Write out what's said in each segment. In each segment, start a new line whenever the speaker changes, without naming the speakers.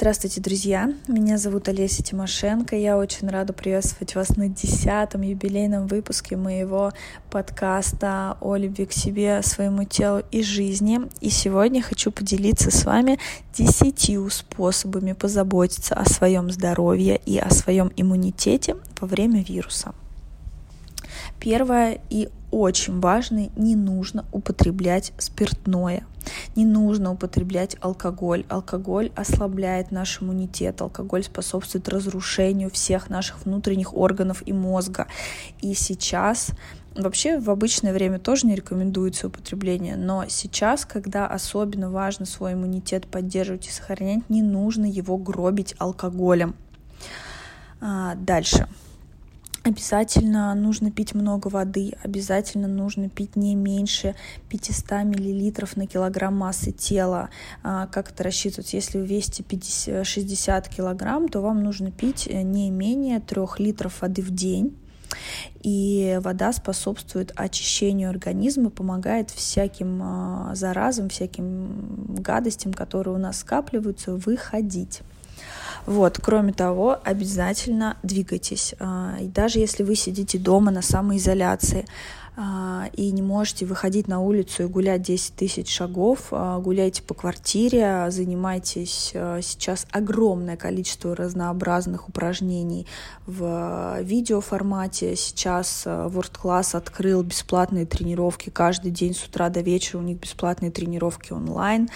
Здравствуйте, друзья! Меня зовут Олеся Тимошенко. Я очень рада приветствовать вас на десятом юбилейном выпуске моего подкаста о любви к себе, своему телу и жизни. И сегодня хочу поделиться с вами десятью способами позаботиться о своем здоровье и о своем иммунитете во время вируса. Первое и очень важное, не нужно употреблять спиртное. Не нужно употреблять алкоголь. Алкоголь ослабляет наш иммунитет. Алкоголь способствует разрушению всех наших внутренних органов и мозга. И сейчас Вообще в обычное время тоже не рекомендуется употребление, но сейчас, когда особенно важно свой иммунитет поддерживать и сохранять, не нужно его гробить алкоголем. А, дальше. Обязательно нужно пить много воды, обязательно нужно пить не меньше 500 мл на килограмм массы тела. А, как это рассчитывать? Если вы весите 50, 60 килограмм, то вам нужно пить э, не менее 3 литров воды в день. И вода способствует очищению организма, помогает всяким а, заразам, всяким гадостям, которые у нас скапливаются, выходить. Вот, кроме того, обязательно двигайтесь. А, и даже если вы сидите дома на самоизоляции, а, и не можете выходить на улицу и гулять 10 тысяч шагов, а, гуляйте по квартире, занимайтесь сейчас огромное количество разнообразных упражнений в видеоформате. Сейчас World Class открыл бесплатные тренировки каждый день с утра до вечера, у них бесплатные тренировки онлайн.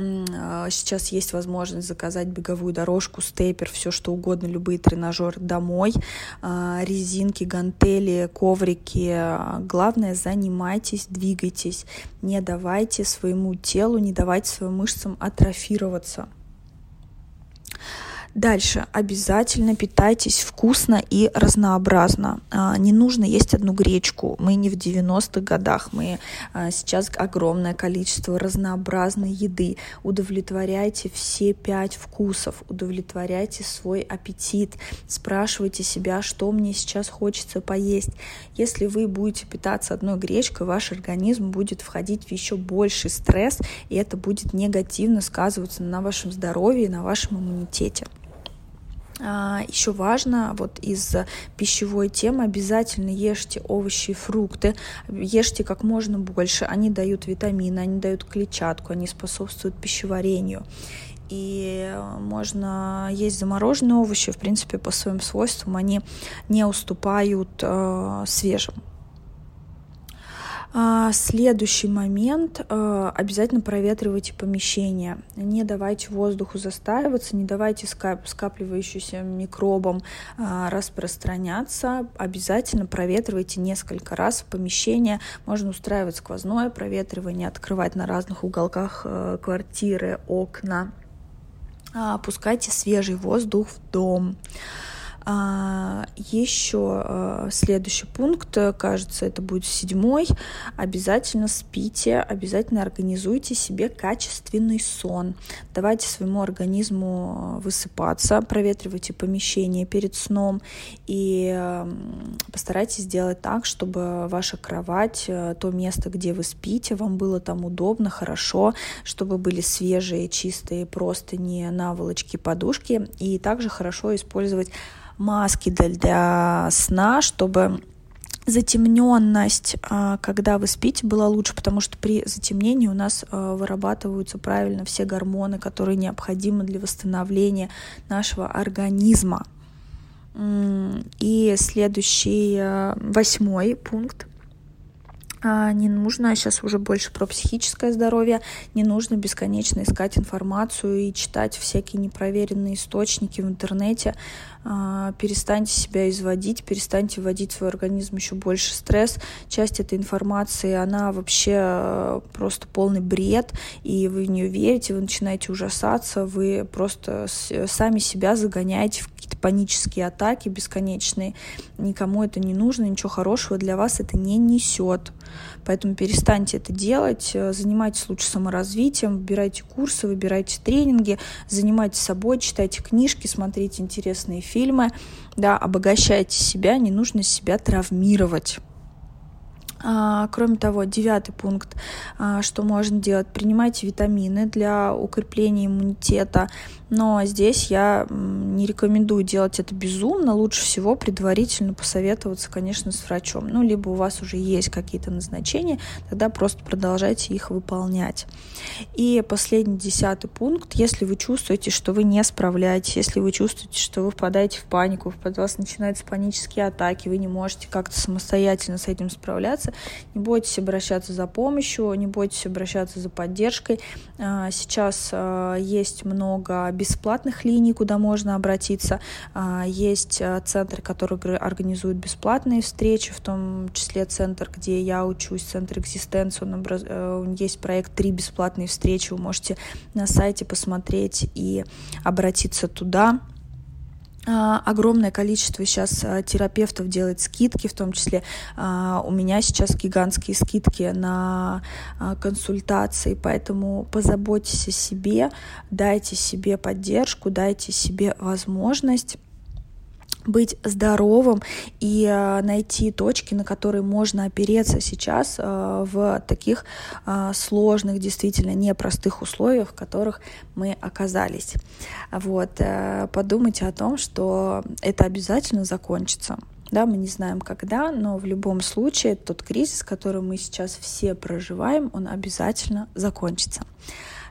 А, сейчас есть возможность заказать беговую дорожку, стейпер, все что угодно, любые тренажеры домой, а, резинки, гантели, коврики. Главное, занимайтесь, двигайтесь, не давайте своему телу, не давайте своим мышцам атрофироваться. Дальше. Обязательно питайтесь вкусно и разнообразно. А, не нужно есть одну гречку. Мы не в 90-х годах. Мы а, сейчас огромное количество разнообразной еды. Удовлетворяйте все пять вкусов. Удовлетворяйте свой аппетит. Спрашивайте себя, что мне сейчас хочется поесть. Если вы будете питаться одной гречкой, ваш организм будет входить в еще больший стресс, и это будет негативно сказываться на вашем здоровье и на вашем иммунитете. А, Еще важно, вот из пищевой темы обязательно ешьте овощи и фрукты, ешьте как можно больше, они дают витамины, они дают клетчатку, они способствуют пищеварению. И можно есть замороженные овощи, в принципе, по своим свойствам они не уступают э, свежим. А, следующий момент. А, обязательно проветривайте помещение. Не давайте воздуху застаиваться, не давайте скапливающимся микробам а, распространяться. Обязательно проветривайте несколько раз помещение. Можно устраивать сквозное проветривание, открывать на разных уголках квартиры окна. Пускайте свежий воздух в дом. А, еще а, следующий пункт, кажется, это будет седьмой. Обязательно спите, обязательно организуйте себе качественный сон. Давайте своему организму высыпаться, проветривайте помещение перед сном и постарайтесь сделать так, чтобы ваша кровать, э, то место, где вы спите, вам было там удобно, хорошо, чтобы были свежие, чистые простыни, наволочки, подушки. И также хорошо использовать маски для сна, чтобы затемненность, а, когда вы спите, была лучше, потому что при затемнении у нас а, вырабатываются правильно все гормоны, которые необходимы для восстановления нашего организма. И следующий, а, восьмой пункт не нужно, сейчас уже больше про психическое здоровье, не нужно бесконечно искать информацию и читать всякие непроверенные источники в интернете. А, перестаньте себя изводить, перестаньте вводить в свой организм еще больше стресс. Часть этой информации, она вообще э, просто полный бред, и вы в нее верите, вы начинаете ужасаться, вы просто сами себя загоняете в панические атаки бесконечные. Никому это не нужно, ничего хорошего для вас это не несет. Поэтому перестаньте это делать, э, занимайтесь лучше саморазвитием, выбирайте курсы, выбирайте тренинги, занимайтесь собой, читайте книжки, смотрите интересные фильмы, да, обогащайте себя, не нужно себя травмировать. А, кроме того, девятый пункт, а, что можно делать, принимайте витамины для укрепления иммунитета, но здесь я не рекомендую делать это безумно, лучше всего предварительно посоветоваться, конечно, с врачом, ну, либо у вас уже есть какие-то назначения, тогда просто продолжайте их выполнять. И последний, десятый пункт, если вы чувствуете, что вы не справляетесь, если вы чувствуете, что вы впадаете в панику, у вас начинаются панические атаки, вы не можете как-то самостоятельно с этим справляться, не бойтесь обращаться за помощью, не бойтесь обращаться за поддержкой. А, сейчас а, есть много бесплатных линий, куда можно обратиться. А, есть центры, которые организуют бесплатные встречи, в том числе центр, где я учусь, центр экзистенции. Он образ... Э, есть проект «Три бесплатные встречи». Вы можете на сайте посмотреть и обратиться туда. А, огромное количество сейчас а, терапевтов делает скидки, в том числе а, у меня сейчас гигантские скидки на консультации, поэтому позаботьтесь о себе, дайте себе поддержку, дайте себе возможность быть здоровым и э, найти точки, на которые можно опереться сейчас э, в таких э, сложных, действительно непростых условиях, в которых мы оказались. Вот. Подумайте о том, что это обязательно закончится. Да, мы не знаем когда, но в любом случае тот кризис, который мы сейчас все проживаем, он обязательно закончится.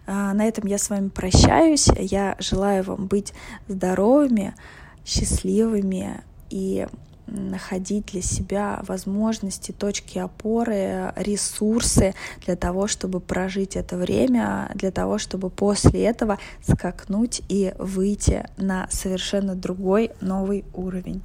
На этом я с вами прощаюсь. Я желаю вам быть здоровыми, счастливыми и находить для себя возможности, точки опоры, ресурсы для того, чтобы прожить это время, для того, чтобы после этого скакнуть и выйти на совершенно другой новый уровень.